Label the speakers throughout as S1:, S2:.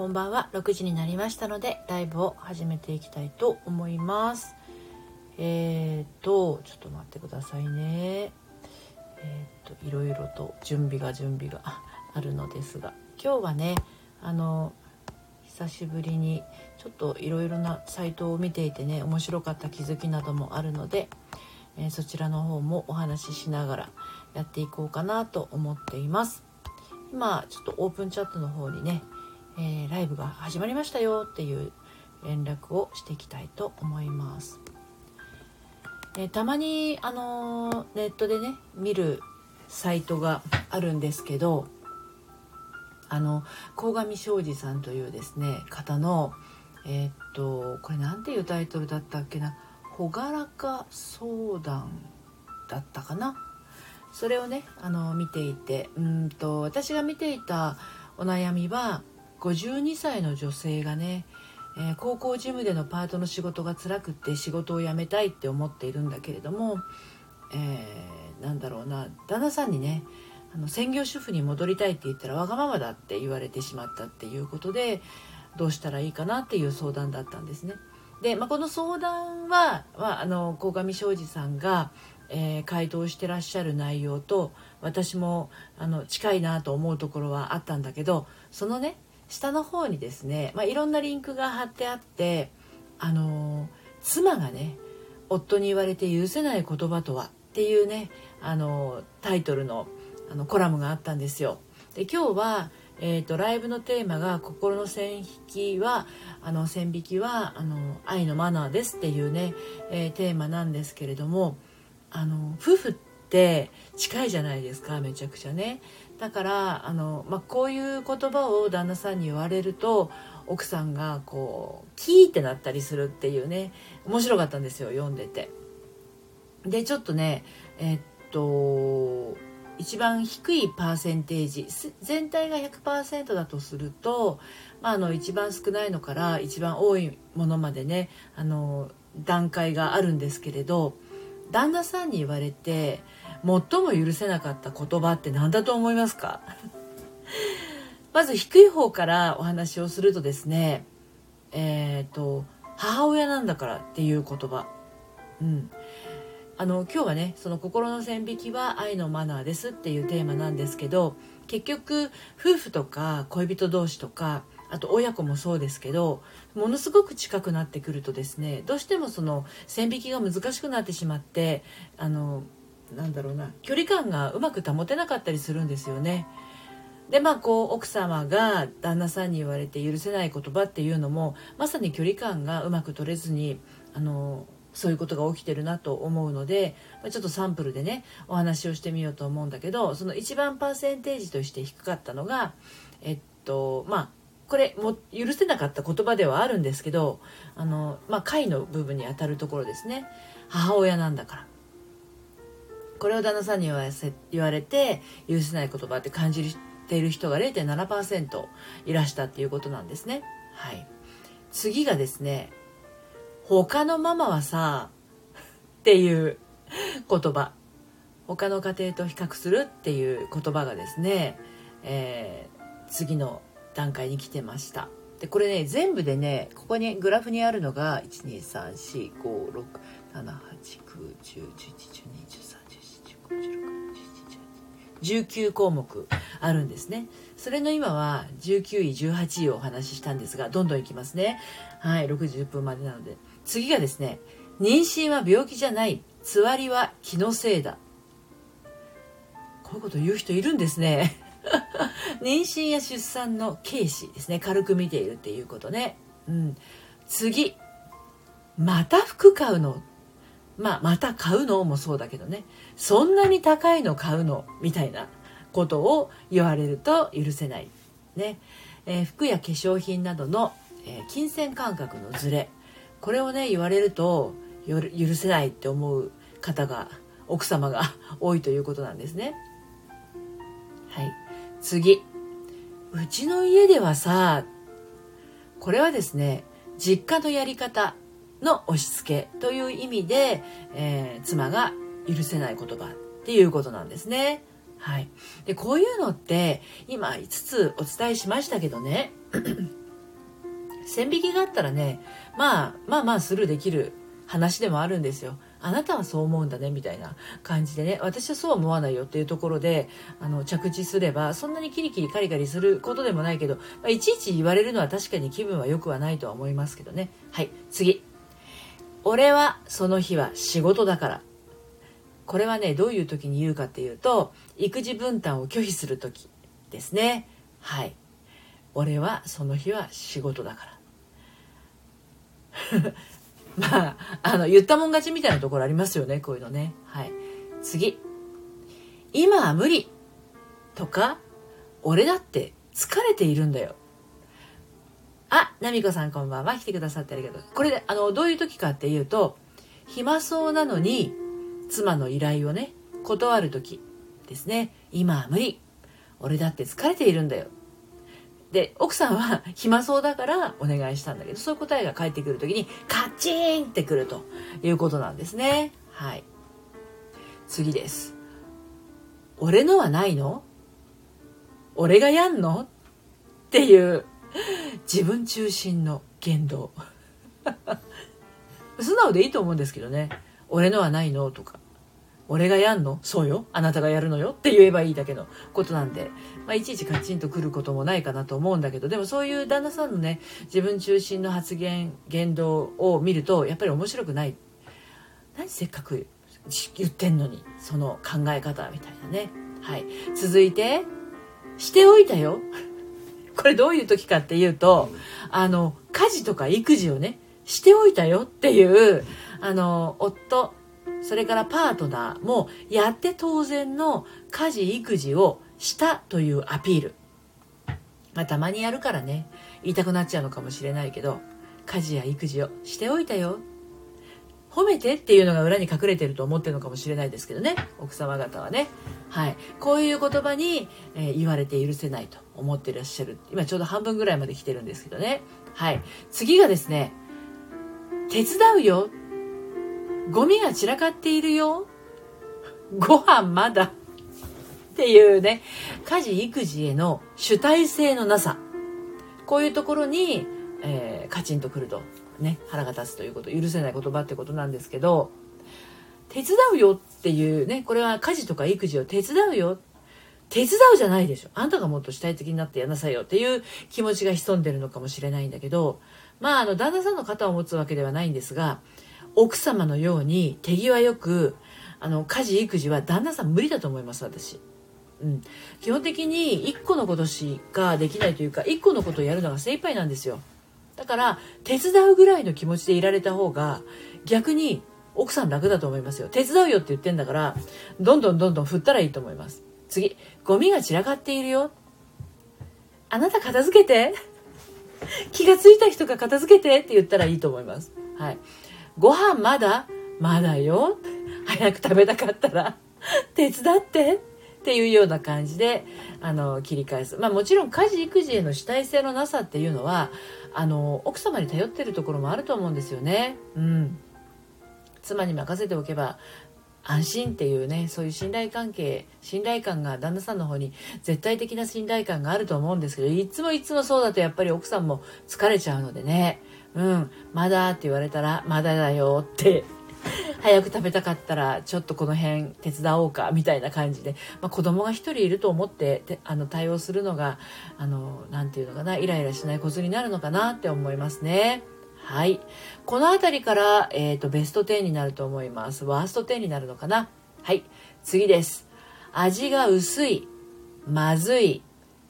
S1: こんばんは。6時になりましたのでライブを始めていきたいと思います。えーとちょっと待ってくださいね。えーといろいろと準備が準備があるのですが。今日はねあの久しぶりにちょっといろいろなサイトを見ていてね面白かった気づきなどもあるので、えー、そちらの方もお話ししながらやっていこうかなと思っています。今ちょっとオープンチャットの方にねえー、ライブが始まりましたよっていう連絡をしていきたいと思います。えー、たまに、あの、ネットでね見るサイトがあるんですけどあの鴻上庄司さんというですね方のえー、っとこれ何ていうタイトルだったっけな「朗らか相談」だったかな？それをねあの見ていてうんと私が見ていたお悩みは52歳の女性がね、えー、高校ジムでのパートの仕事が辛くって仕事を辞めたいって思っているんだけれども、えー、なんだろうな旦那さんにねあの専業主婦に戻りたいって言ったらわがままだって言われてしまったっていうことでどうしたらいいかなっていう相談だったんですね。で、まあ、この相談は、まあ、あの鴻上庄司さんが、えー、回答してらっしゃる内容と私もあの近いなと思うところはあったんだけどそのね下の方にですね、まあ、いろんなリンクが貼ってあってあの妻がね夫に言われて許せない言葉とはっていうねあのタイトルのあのコラムがあったんですよ。で今日は、えーと、ライブのテーマが「心の線引きはあの線引きはあの愛のマナーです」っていうね、えー、テーマなんですけれどもあの夫婦って近いじゃないですかめちゃくちゃね。だからあの、まあ、こういう言葉を旦那さんに言われると奥さんがこうキーってなったりするっていうね面白かったんですよ読んでて。でちょっとねえっと一番低いパーセンテージ全体が100%だとすると、まあ、あの一番少ないのから一番多いものまでねあの段階があるんですけれど旦那さんに言われて最も許せなかった言葉って何だと思いますか？まず低い方からお話をするとですねえっ、ー、と母親なんだからっていう言葉。うん。あの今日はねその心の線引きは愛のマナーですっていうテーマなんですけど結局夫婦とか恋人同士とかあと親子もそうですけどものすごく近くなってくるとですねどうしてもその線引きが難しくなってしまってあのなんだろうな。距離感がうまく保てなかったりするんですよね。でまあこう奥様が旦那さんに言われて許せない言葉っていうのもまさに距離感がうまく取れずにあのそういうことが起きてるなと思うので、ちょっとサンプルでねお話をしてみようと思うんだけどその一番パーセンテージとして低かったのがえっとまあこれも許せなかった言葉ではあるんですけどあの、まあ、解の部分にあたるところですね。母親なんだから。これを旦那さんに言わせ言われて許せない言葉って感じている人が0.7%いらしたっていうことなんですね。はい。次がですね、他のママはさ、っていう言葉。他の家庭と比較するっていう言葉がですね、えー、次の段階に来てました。で、これね、全部でね、ここにグラフにあるのが、1 2 3 4 5 6 7 8 9 1 0 1 1 1 2 1 3 1 4、19項目あるんですね。それの今は19位、18位をお話ししたんですが、どんどんいきますね。はい、60分までなので。次がですね、妊娠は病気じゃない。つわりは気のせいだ。こういうこと言う人いるんですね。妊娠や出産の軽視ですね。軽く見ているっていうことね。うん。次。また服買うのまあ、また買うのもそうだけどねそんなに高いの買うのみたいなことを言われると許せない、ね。えー、服や化粧品などの、えー、金銭感覚のズレ。これをね言われると許せないって思う方が奥様が多いということなんですね。はい。次。うちの家ではさこれはですね実家のやり方の押し付けという意味で、えー、妻が許せない言葉っていうことなんですね。はい。で、こういうのって今5つお伝えしましたけどね、線引きがあったらね、まあ、まあまあスルーできる話でもあるんですよ。あなたはそう思うんだねみたいな感じでね私はそう思わないよっていうところであの着地すればそんなにキリキリカリカリすることでもないけど、まあ、いちいち言われるのは確かに気分は良くはないとは思いますけどねはい次俺はその日は仕事だからこれはねどういう時に言うかっていうと育児分担を拒否する時ですね。はい。俺はその日は仕事だから。まああの言ったもん勝ちみたいなところありますよねこういうのね。はい。次。今は無理とか俺だって疲れているんだよ。あ、ナミコさんこんばんは。来てくださってありがとう。これで、あの、どういう時かっていうと、暇そうなのに、妻の依頼をね、断る時ですね。今は無理。俺だって疲れているんだよ。で、奥さんは 暇そうだからお願いしたんだけど、そういう答えが返ってくる時に、カチーンってくるということなんですね。はい。次です。俺のはないの？俺がやんの？っていう自分中心の言動 素直でいいと思うんですけどね俺のはないの？とか俺がやんのそうよ。あなたがやるのよって言えばいいだけのことなんで、まあ、いちいちカチンとくることもないかなと思うんだけど。でもそういう旦那さんのね自分中心の発言言動を見るとやっぱり面白くない何せっかく言ってんのにその考え方みたいなね。はい。続いてしておいたよ これどういう時かっていうと、あの、家事とか育児をね、しておいたよっていう、あの、夫、それからパートナーもやって当然の家事育児をしたというアピール。まあたまにやるからね、言いたくなっちゃうのかもしれないけど、家事や育児をしておいたよ。褒めてっていうのが裏に隠れてると思ってるのかもしれないですけどね。奥様方はね。はい。こういう言葉に、えー、言われて許せないと思ってらっしゃる。今ちょうど半分ぐらいまで来てるんですけどね。はい。次がですね手伝うよ。ゴミが散らかっているよご飯まだっていうね家事育児への主体性のなさこういうところに、えー、カチンとくるとね、腹が立つということ、許せない言葉ってことなんですけど、手伝うよっていうね、これは家事とか育児を手伝うよ。手伝うじゃないでしょ。あんたがもっと主体的になってやなさいよっていう気持ちが潜んでるのかもしれないんだけど、まあ、あの、旦那さんの肩を持つわけではないんですが、奥様のように手際よく、あの、家事育児は旦那さん無理だと思います、私。うん。基本的に1個のことしかできないというか、1個のことをやるのが精一杯なんですよ。だから手伝うぐらいの気持ちでいられた方が逆に奥さん楽だと思いますよ手伝うよって言ってんだからどんどんどんどん振ったらいいと思います次ゴミが散らかっているよあなた片付けて 気がついた人が片付けてって言ったらいいと思いますはいご飯まだ？まだよ。早く食べたかったら。手伝って。っていうような感じであの切り返す。まあもちろん家事育児への主体性のなさっていうのはあの奥様に頼ってるところもあると思うんですよね。うん、妻に任せておけば安心っていうねそういう信頼関係信頼感が旦那さんの方に絶対的な信頼感があると思うんですけどいつもいつもそうだとやっぱり奥さんも疲れちゃうのでね。うんまだって言われたらまだだよって 早く食べたかったらちょっとこの辺手伝おうかみたいな感じで、まあ、子供が1人いると思ってあの対応するのが何て言うのかなイライラしないコツになるのかなって思いますね。はい。この辺りから、えっ、ー、と、ベスト10になると思います。ワースト10になるのかなはい。次です。味が薄い、まずい、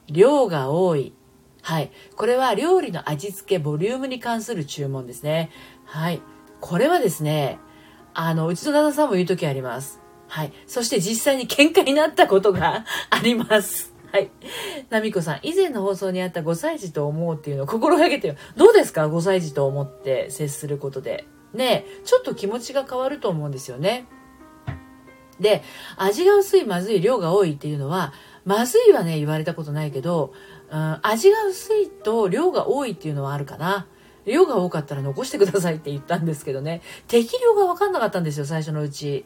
S1: 量が多い。はい。これは料理の味付け、ボリュームに関する注文ですね。はい。これはですね、あの、うちの旦那さんも言う時あります。はい。そして実際に喧嘩になったことが あります。はい。なみこさん、以前の放送にあった5歳児と思うっていうのを心がけて。どうですか ?5 歳児と思って接することで。ねちょっと気持ちが変わると思うんですよね。で、味が薄い、まずい、量が多いっていうのは、まずいはね、言われたことないけど、うん、味が薄いと量が多いっていうのはあるかな。量が多かったら残してくださいって言ったんですけどね 適量が分かんなかったんですよ最初のうち。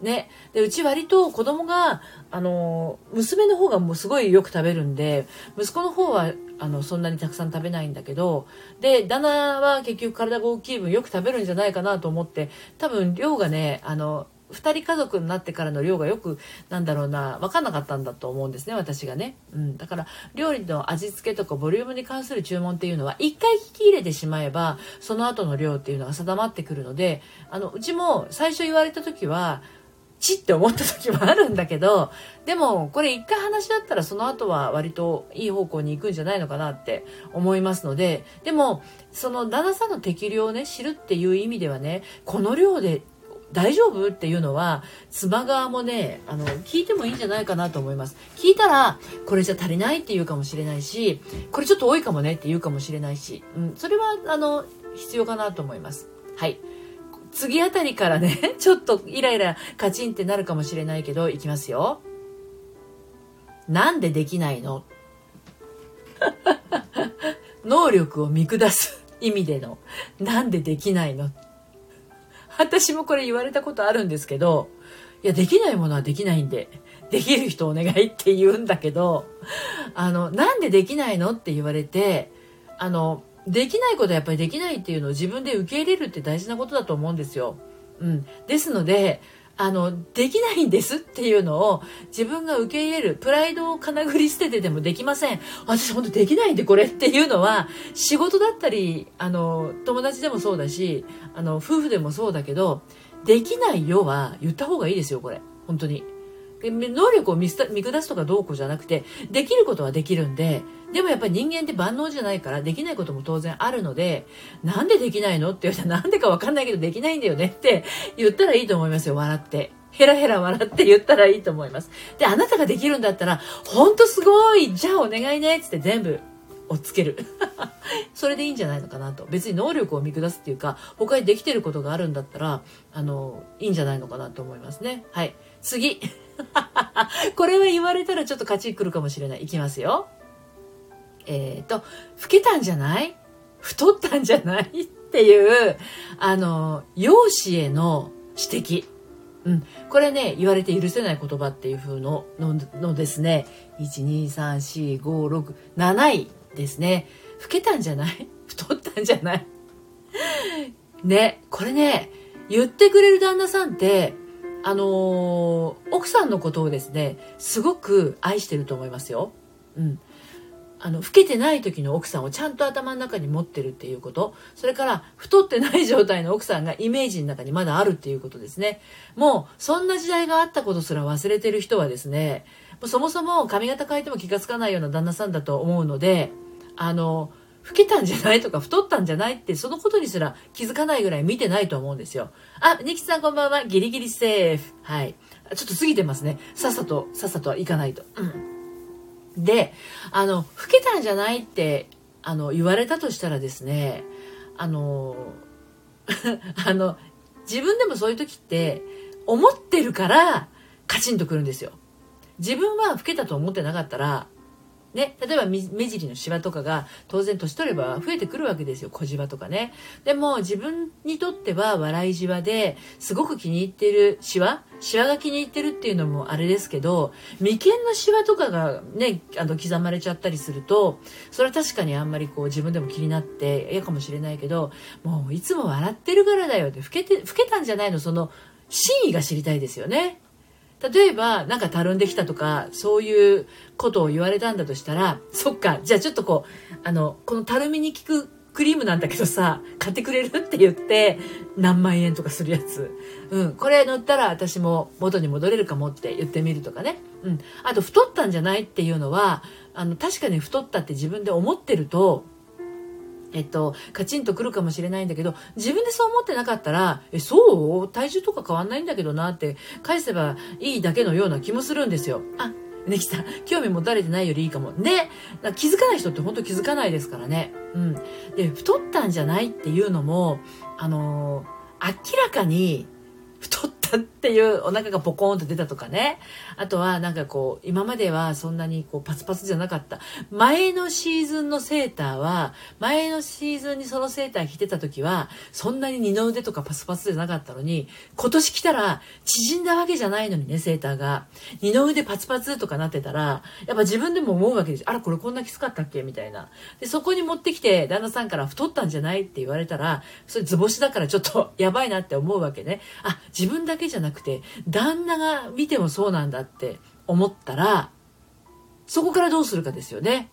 S1: ね、でうち割と子供があの娘の方がもうすごいよく食べるんで息子の方はあのそんなにたくさん食べないんだけどで旦那は結局体が大きい分よく食べるんじゃないかなと思って多分量がねあの2人家族になってからの量がよくなんだろうな分かんなかったんだと思うんですね私がね、うん、だから料理の味付けとかボリュームに関する注文っていうのは1回聞き入れてしまえばその後の量っていうのが定まってくるのであのうちも最初言われた時はちって思った時もあるんだけどでもこれ一回話だったらその後は割といい方向に行くんじゃないのかなって思いますのででもその旦那さんの適量をね知るっていう意味ではねこの量で大丈夫？っていうのは妻側もねあの聞いてもいいんじゃないかなと思います。聞いたらこれじゃ足りないって言うかもしれないしこれちょっと多いかもねって言うかもしれないし、うん、それはあの必要かなと思います。はい。次あたりからね ちょっとイライラカチンってなるかもしれないけどいきますよ。なんでできないの？能力を見下す意味での。なんでできないの？私もこれ言われたことあるんですけど、いや、できないものはできないんで、できる人お願いって言うんだけど、あの、なんでできないのって言われて、あの、できないことはやっぱりできないっていうのを自分で受け入れるって大事なことだと思うんですよ。うん。ですので、あの、できないんですっていうのを自分が受け入れる。プライドをかなぐり捨ててでもできません。私本当できないんでこれっていうのは仕事だったり、あの、友達でもそうだし、あの、夫婦でもそうだけど、できないよは言った方がいいですよ、これ。本当に。能力を見下すとかどうこうじゃなくて、できることはできるんで、でもやっぱり人間って万能じゃないから、できないことも当然あるので、なんでできないの？って言われたら、なんでかわかんないけどできないんだよね？って言ったらいいと思いますよ、笑って。ヘラヘラ笑って言ったらいいと思います。で、あなたができるんだったら、ほんとすごいじゃあお願いねっつって全部をつける。それでいいんじゃないのかなと。別に能力を見下すっていうか、他にできてることがあるんだったら、あの、いいんじゃないのかなと思いますね。はい。次。これは言われたらちょっと勝ち来るかもしれない。いきますよ。えっ、ー、と、老けたんじゃない？太ったんじゃない？っていう、あの、容姿への指摘。うん。これね、言われて許せない言葉っていう風の、の、のですね、1、2、3、4、5、6、7位ですね。老けたんじゃない？太ったんじゃない？ね、これね、言ってくれる旦那さんって、あのー、奥さんのことをですね、すごく愛してると思いますよ。うん。あの、老けてない時の奥さんをちゃんと頭の中に持ってるっていうこと。それから、太ってない状態の奥さんがイメージの中にまだあるっていうことですね。もう、そんな時代があったことすら忘れてる人はですね、もうそもそも髪型変えても気がつかないような旦那さんだと思うので、あの、老けたんじゃないとか太ったんじゃないってそのことにすら気づかないぐらい見てないと思うんですよ。あ、ニキさんこんばんは。ギリギリセーフ。はい。ちょっと過ぎてますね。さっさと、さっさとはいかないと。うん。で、あの、老けたんじゃないって、あの、言われたとしたらですね、あの、あの、自分でもそういう時って、思ってるから、カチンとくるんですよ。自分は老けたと思ってなかったら、ね、例えば目尻のシワとかが当然年取れば増えてくるわけですよ小じわとかね。でも自分にとっては笑いじわですごく気に入ってるシワシワが気に入ってるっていうのもあれですけど眉間のシワとかがねあの刻まれちゃったりするとそれは確かにあんまりこう自分でも気になって嫌かもしれないけどもういつも笑ってるからだよって老けて老けたんじゃないのその真意が知りたいですよね。例えば、なんかたるんできたとか、そういうことを言われたんだとしたら、そっか、じゃあちょっとこう、あの、このたるみに効くクリームなんだけどさ、買ってくれるって言って、何万円とかするやつ。うん。これ塗ったら私も元に戻れるかもって言ってみるとかね。うん。あと、太ったんじゃないっていうのは、あの、確かに太ったって自分で思ってると、えっと、カチンとくるかもしれないんだけど、自分でそう思ってなかったら、え、そう？体重とか変わんないんだけどなって返せばいいだけのような気もするんですよ。あ、ねきさん、興味持たれてないよりいいかも。ね気づかない人って本当気づかないですからね。うん。で、太ったんじゃないっていうのも、あのー、明らかに太ったったっていうお腹がポコーンと出たとかね。あとはなんかこう、今まではそんなにこうパツパツじゃなかった。前のシーズンのセーターは、前のシーズンにそのセーター着てた時は、そんなに二の腕とかパツパツじゃなかったのに、今年来たら縮んだわけじゃないのにね、セーターが。二の腕パツパツとかなってたら、やっぱ自分でも思うわけです。あら、これこんなきつかったっけ？みたいな。で、そこに持ってきて、旦那さんから太ったんじゃない？って言われたら、それ図星だからちょっとやばいなって思うわけね。あ、自分だだけじゃなくて、旦那が見てもそうなんだって思ったら、そこからどうするかですよね。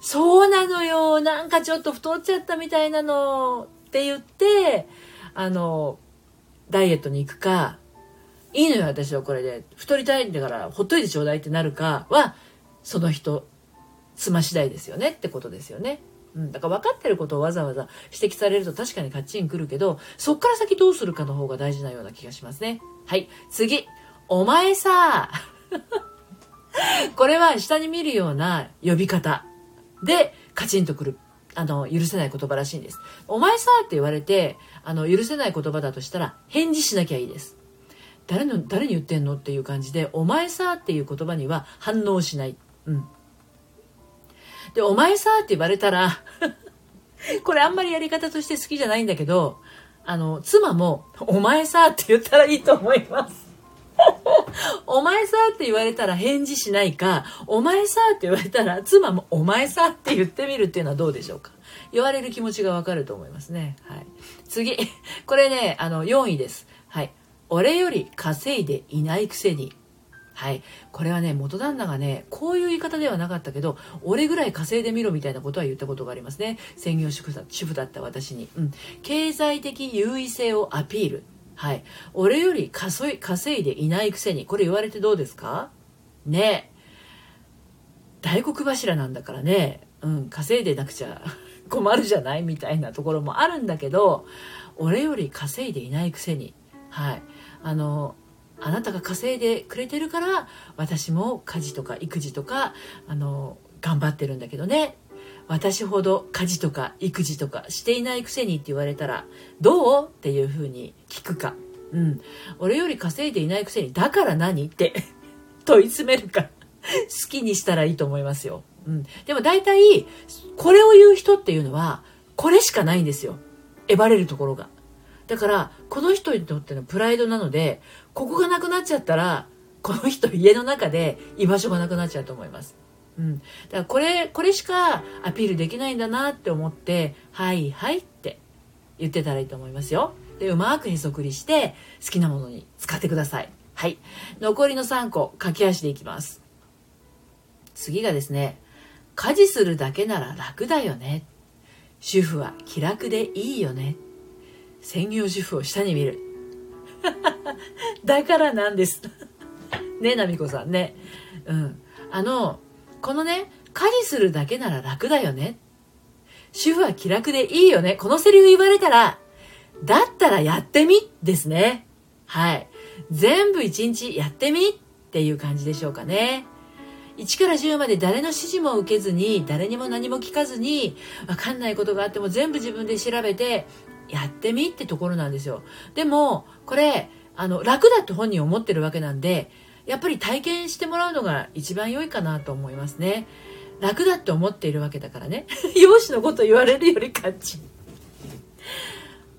S1: そうなのよ。なんかちょっと太っちゃったみたいなのって言って、あの、ダイエットに行くか、いいのよ、私はこれで。太りたいんだから、ほっといてちょうだいってなるかは、その人、妻次第ですよねってことですよね。うん、だから分かってることをわざわざ指摘されると確かにカッチンくるけど、そっから先どうするかの方が大事なような気がしますね。はい。次。お前さ、これは下に見るような呼び方でカチンとくる。あの、許せない言葉らしいんです。お前さって言われて、あの、許せない言葉だとしたら、返事しなきゃいいです。誰の、誰に言ってんのっていう感じで、お前さっていう言葉には反応しない。うん。で、お前さって言われたら これあんまりやり方として好きじゃないんだけど、あの、妻も、お前さって言ったらいいと思います。お前さって言われたら返事しないか、お前さって言われたら妻もお前さって言ってみるっていうのはどうでしょうか。言われる気持ちがわかると思いますね。はい。次。これね、あの、4位です。はい。俺より稼いでいないくせにはい。これはね、元旦那がね、こういう言い方ではなかったけど、俺ぐらい稼いでみろみたいなことは言ったことがありますね。専業主婦だ主婦だった私に。うん。経済的優位性をアピール。はい。俺より稼い稼いでいないくせに、これ言われてどうですか？ね大黒柱なんだからね、うん、稼いでなくちゃ 困るじゃない？みたいなところもあるんだけど、俺より稼いでいないくせに、はい。あの、あなたが稼いでくれてるから私も家事とか育児とかあの頑張ってるんだけどね。私ほど家事とか育児とかしていないくせにって言われたらどう？っていうふうに聞くか、うん、俺より稼いでいないくせにだから何？って 問い詰めるか。好きにしたらいいと思いますよ、うん、でも大体これを言う人っていうのはこれしかないんですよ。えばれるところが。だからこの人にとってのプライドなのでここがなくなっちゃったらこの人家の中で居場所がなくなっちゃうと思います。うん、だからこれこれしかアピールできないんだなって思って「はいはい」って言ってたらいいと思いますよ。でうまくへそくりして好きなものに使ってください。はい。残りの3個駆け足でいきます。次がですね家事するだけなら楽だよね。主婦は気楽でいいよね。専業主婦を下に見る。だからなんです。ね、なみこさんね。うん。あの、このね、家事するだけなら楽だよね。主婦は気楽でいいよね。このセリフ言われたら、だったらやってみですね。はい。全部一日やってみっていう感じでしょうかね。1から10まで誰の指示も受けずに、誰にも何も聞かずに、わかんないことがあっても全部自分で調べて、やってみってところなんですよ。でも、これ、あの、楽だって本人思ってるわけなんで、やっぱり体験してもらうのが一番良いかなと思いますね。楽だって思っているわけだからね。容姿のこと言われるより勝ち。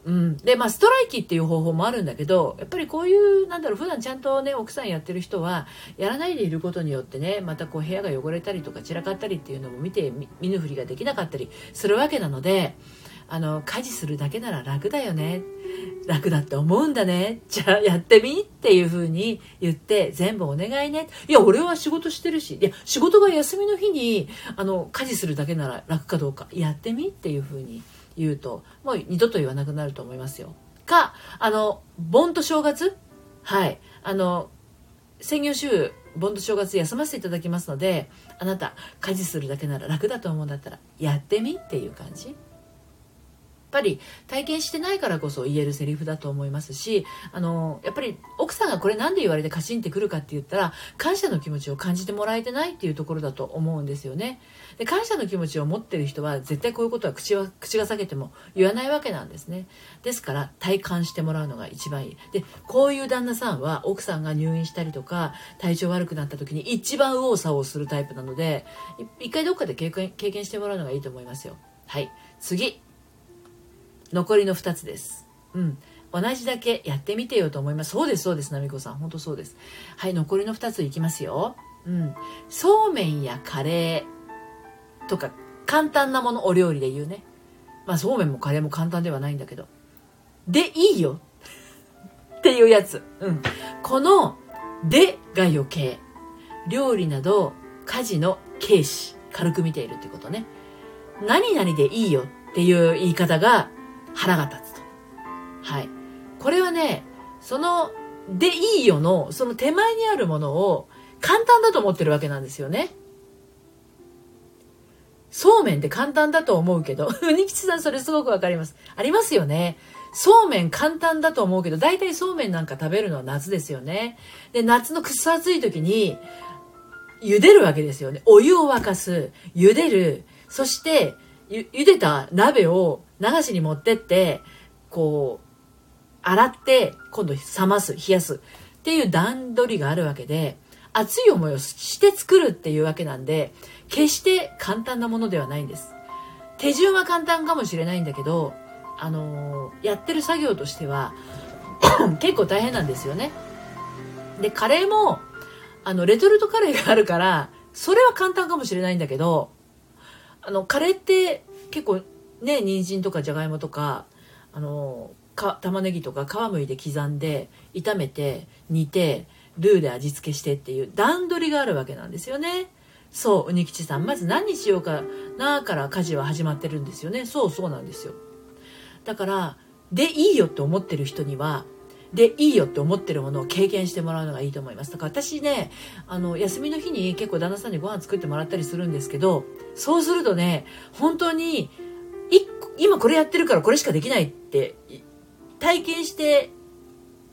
S1: うん、でまあストライキっていう方法もあるんだけどやっぱりこういうなんだろう普段ちゃんとね奥さんやってる人はやらないでいることによってねまたこう部屋が汚れたりとか散らかったりっていうのも見て見ぬふりができなかったりするわけなのであの家事するだけなら楽だよね。楽だって思うんだね。じゃあやってみっていう風に言って全部お願いね。いや俺は仕事してるし。いや仕事が休みの日にあの家事するだけなら楽かどうか。やってみっていう風に言うともう二度と言わなくなると思いますよ。かあの盆と正月？はい。あの専業週盆と正月休ませていただきますのであなた家事するだけなら楽だと思うんだったらやってみっていう感じ。ぱり体験してないからこそ言えるセリフだと思いますしあのやっぱり奥さんがこれ何で言われてカチンってくるかって言ったら感謝の気持ちを感じてもらえてないっていうところだと思うんですよね。で感謝の気持ちを持ってる人は絶対こういうことは口は口が裂けても言わないわけなんですね。ですから体感してもらうのが一番いい。でこういう旦那さんは奥さんが入院したりとか体調悪くなった時に一番右往左往するタイプなので一回どっかで経験経験してもらうのがいいと思いますよ。はい。次。残りの2つです。うん。同じだけやってみてよと思います。そうです、そうです、なみこさん。本当そうです。はい、残りの2ついきますよ。うん。そうめんやカレーとか、簡単なもの、お料理で言うね。まあ、そうめんもカレーも簡単ではないんだけど。で、いいよ。っていうやつ。うん。この、でが余計。料理など、家事の軽視、軽く見ているってことね。何々でいいよっていう言い方が腹が立つと。はい。これはね、その、でいいよの、その手前にあるものを簡単だと思ってるわけなんですよね。そうめんって簡単だと思うけど、うにきちさんそれすごくわかります。ありますよね。そうめん簡単だと思うけど、大体そうめんなんか食べるのは夏ですよね。で、夏のくっそ暑い時に、茹でるわけですよね。お湯を沸かす、茹でる、そして、ゆ、茹でた鍋を流しに持ってって、こう、洗って、今度冷ます、冷やすっていう段取りがあるわけで、熱い思いをして作るっていうわけなんで、決して簡単なものではないんです。手順は簡単かもしれないんだけど、あのー、やってる作業としては 結構大変なんですよね。で、カレーも、あの、レトルトカレーがあるから、それは簡単かもしれないんだけど、あの、カレーって結構ね、人参とかじゃがいもとか、あの、か玉ねぎとか皮むいて刻んで、炒めて、煮て、ルーで味付けしてっていう段取りがあるわけなんですよね。そう、うにきちさん。まず何にしようかなから家事は始まってるんですよね。そうそうなんですよ。だから、でいいよって思ってる人には、でいいよって思ってるものを経験してもらうのがいいと思います。だから私ね、あの、休みの日に結構旦那さんにご飯作ってもらったりするんですけど、そうするとね、本当に今これやってるからこれしかできないって体験して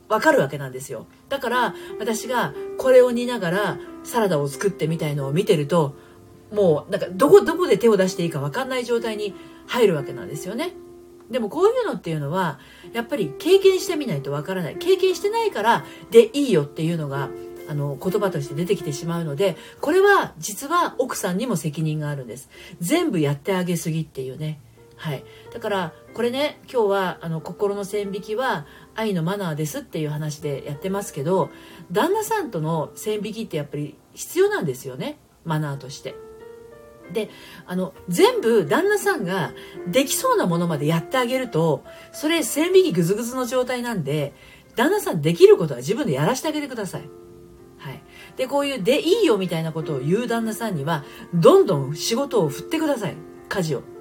S1: わかるわけなんですよ。だから私がこれを煮ながらサラダを作ってみたいのを見てるともうなんかどこどこで手を出していいかわかんない状態に入るわけなんですよね。でもこういうのっていうのはやっぱり経験してみないとわからない。経験してないからでいいよっていうのがあの言葉として出てきてしまうのでこれは実は奥さんにも責任があるんです。全部やってあげすぎっていうね。はい、だからこれね今日はあの心の線引きは愛のマナーですっていう話でやってますけど旦那さんとの線引きってやっぱり必要なんですよねマナーとして。であの全部旦那さんができそうなものまでやってあげるとそれ線引きグズグズの状態なんで旦那さんできることは自分でやらせてあげてください。はい、でこういう「でいいよ」みたいなことを言う旦那さんにはどんどん仕事を振ってください家事を。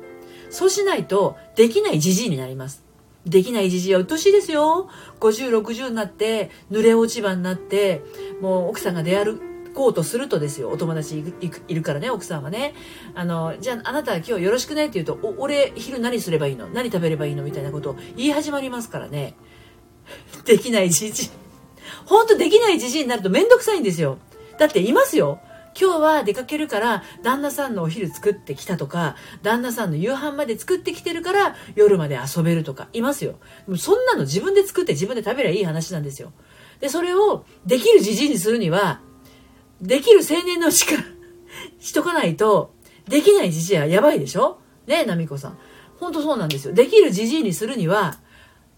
S1: そうしないと、できないじじいになります。できないじじいは鬱陶しいですよ。50、60になって、濡れ落ち葉になって、もう奥さんが出歩こうとするとですよ。お友達いるからね、奥さんはね。あの、じゃああなたは今日よろしくねって言うと、俺、昼何すればいいの？何食べればいいの？みたいなことを言い始まりますからね。できないじじい。ほんとできないじじいになるとめんどくさいんですよ。だっていますよ。今日は出かけるから旦那さんのお昼作ってきたとか旦那さんの夕飯まで作ってきてるから夜まで遊べるとかいますよ。そんなの自分で作って自分で食べりゃいい話なんですよ。でそれをできるじじいにするにはできる青年のうちかしとかないとできないじじいはやばいでしょ？ねえなみこさん。ほんとそうなんですよ。できるじじいにするには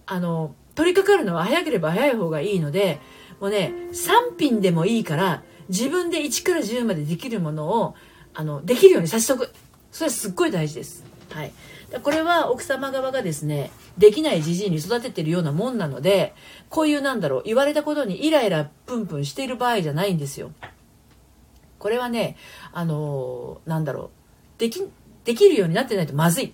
S1: あの取り掛かるのは早ければ早い方がいいのでもうね3品でもいいから自分で1から10までできるものをあのできるようにさせとく。それはすっごい大事です。はい、これは奥様側がですねできないじじいに育ててるようなもんなのでこういうなんだろう言われたことにイライラプンプンしている場合じゃないんですよ。これはねあのー、なんだろうできできるようになってないとまずい。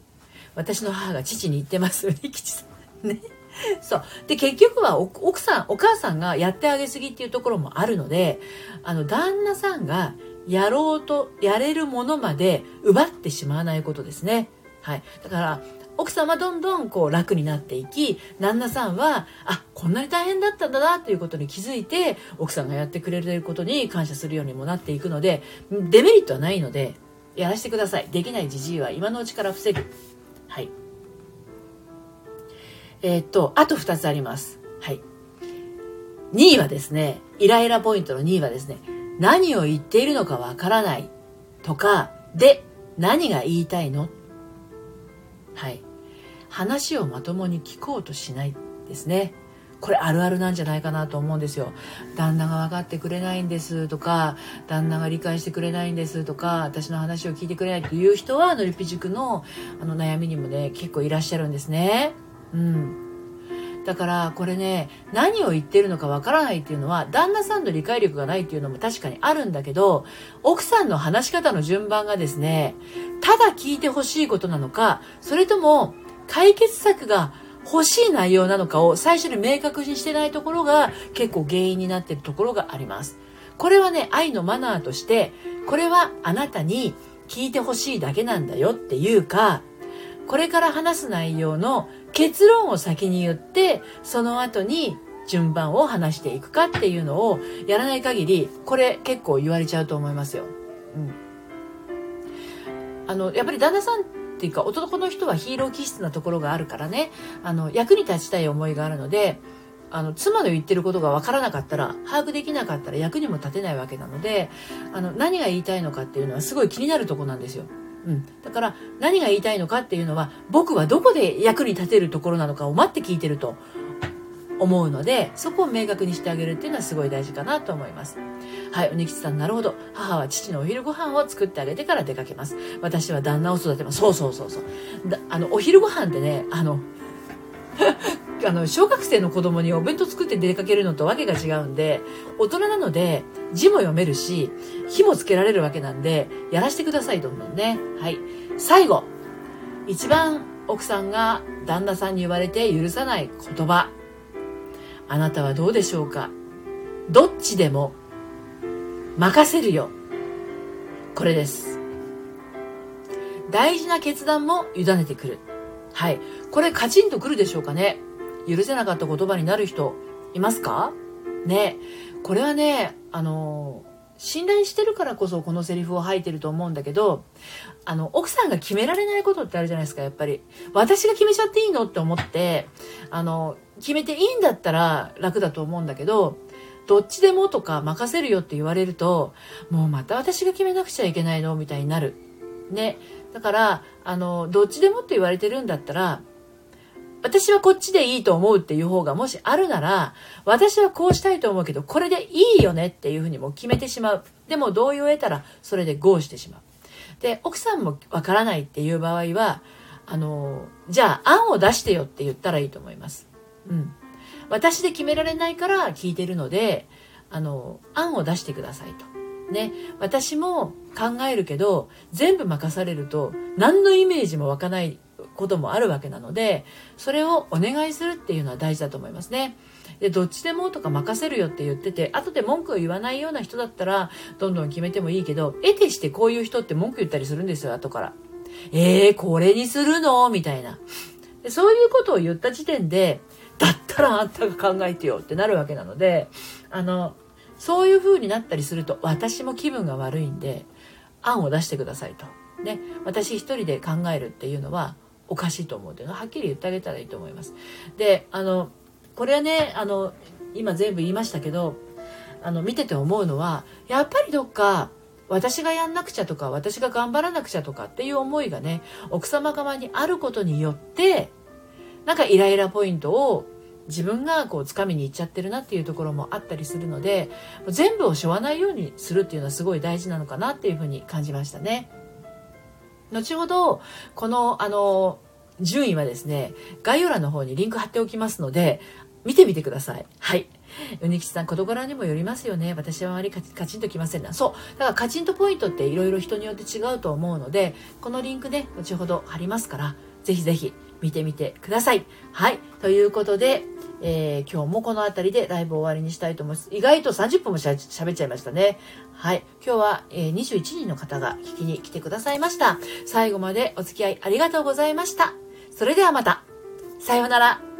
S1: 私の母が父に言ってますね 吉さん。ね。そう。で、結局は奥さん、お母さんがやってあげすぎっていうところもあるので、あの、旦那さんがやろうと、やれるものまで奪ってしまわないことですね。はい。だから、奥さんはどんどんこう楽になっていき、旦那さんは、あ、こんなに大変だったんだなということに気づいて、奥さんがやってくれることに感謝するようにもなっていくので、デメリットはないので、やらせてください。できないじじいは今のうちから防ぐ。はい。えー、っと、あと2つあります。はい。2位はですね、イライラポイントの2位はですね、何を言っているのかわからないとか、で、何が言いたいの？はい。話をまともに聞こうとしないですね。これあるあるなんじゃないかなと思うんですよ。旦那が分かってくれないんですとか、旦那が理解してくれないんですとか、私の話を聞いてくれないっていう人は、のりぴ塾のあの悩みにもね、結構いらっしゃるんですね。うん。だからこれね何を言ってるのかわからないっていうのは旦那さんの理解力がないっていうのも確かにあるんだけど奥さんの話し方の順番がですねただ聞いてほしいことなのかそれとも解決策が欲しい内容なのかを最初に明確にしてないところが結構原因になってるところがあります。これはね、愛のマナーとして、これはあなたに聞いてほしいだけなんだよっていうか、これから話す内容の結論を先に言ってその後に順番を話していくかっていうのをやらない限りこれ結構言われちゃうと思いますよ。うん、あのやっぱり旦那さんっていうか男の人はヒーロー気質なところがあるからねあの役に立ちたい思いがあるのであの妻の言ってることが分からなかったら把握できなかったら役にも立てないわけなのであの何が言いたいのかっていうのはすごい気になるとこなんですよ。うん、だから何が言いたいのかっていうのは僕はどこで役に立てるところなのかを待って聞いてると思うのでそこを明確にしてあげるっていうのはすごい大事かなと思います。はいおにきさんなるほど。母は父のお昼ご飯を作ってあげてから出かけます。私は旦那を育てます。そうそうそうそう。あのお昼ご飯ってねあの あの、小学生の子供にお弁当作って出かけるのとわけが違うんで、大人なので字も読めるし、火もつけられるわけなんで、やらしてください、どんどんね。はい。最後。一番奥さんが旦那さんに言われて許さない言葉。あなたはどうでしょうか？どっちでも任せるよ。これです。大事な決断も委ねてくる。はい。これカチンとくるでしょうかね？許せなかった言葉になる人いますか？ね。これはね、あの、信頼してるからこそこのセリフを吐いてると思うんだけど、あの、奥さんが決められないことってあるじゃないですか、やっぱり。私が決めちゃっていいのって思って、あの、決めていいんだったら楽だと思うんだけど、どっちでもとか任せるよって言われると、もうまた私が決めなくちゃいけないの？みたいになる。ね。だから、あの、どっちでもって言われてるんだったら、私はこっちでいいと思うっていう方がもしあるなら、私はこうしたいと思うけど、これでいいよねっていうふうにも決めてしまう。でも同意を得たら、それで GO してしまう。で、奥さんもわからないっていう場合は、あの、じゃあ案を出してよって言ったらいいと思います。うん。私で決められないから聞いてるので、あの、案を出してくださいと。ね。私も考えるけど、全部任されると、何のイメージも湧かないこともあるわけなので、それをお願いするっていうのは大事だと思いますね。で、どっちでもとか任せるよって言ってて、後で文句を言わないような人だったら、どんどん決めてもいいけど、得てしてこういう人って文句言ったりするんですよ、後から。えー、これにするの？みたいなで。そういうことを言った時点で、だったらあんたが考えてよってなるわけなので、あの、そういう風になったりすると、私も気分が悪いんで、案を出してくださいと。ね、私一人で考えるっていうのは、おかしいと思うっていうのははっきり言ってあげたらいいと思います。であのこれはねあの今全部言いましたけどあの見てて思うのはやっぱりどっか私がやんなくちゃとか私が頑張らなくちゃとかっていう思いがね奥様側にあることによってなんかイライラポイントを自分がこう掴みに行っちゃってるなっていうところもあったりするので全部を背負わないようにするっていうのはすごい大事なのかなっていうふうに感じましたね。後ほど、この、あの、順位はですね、概要欄の方にリンク貼っておきますので、見てみてください。はい。うにきちさん、事柄にもよりますよね。私はあまりカチンときませんな。そう。だからカチンとポイントっていろいろ人によって違うと思うので、このリンクね、後ほど貼りますから、ぜひぜひ見てみてください。はい。ということで、えー、今日もこの辺りでライブ終わりにしたいと思います。意外と30分もしゃべっちゃいましたね。はい。今日は、えー、21人の方が聞きに来てくださいました。最後までお付き合いありがとうございました。それではまた。さようなら。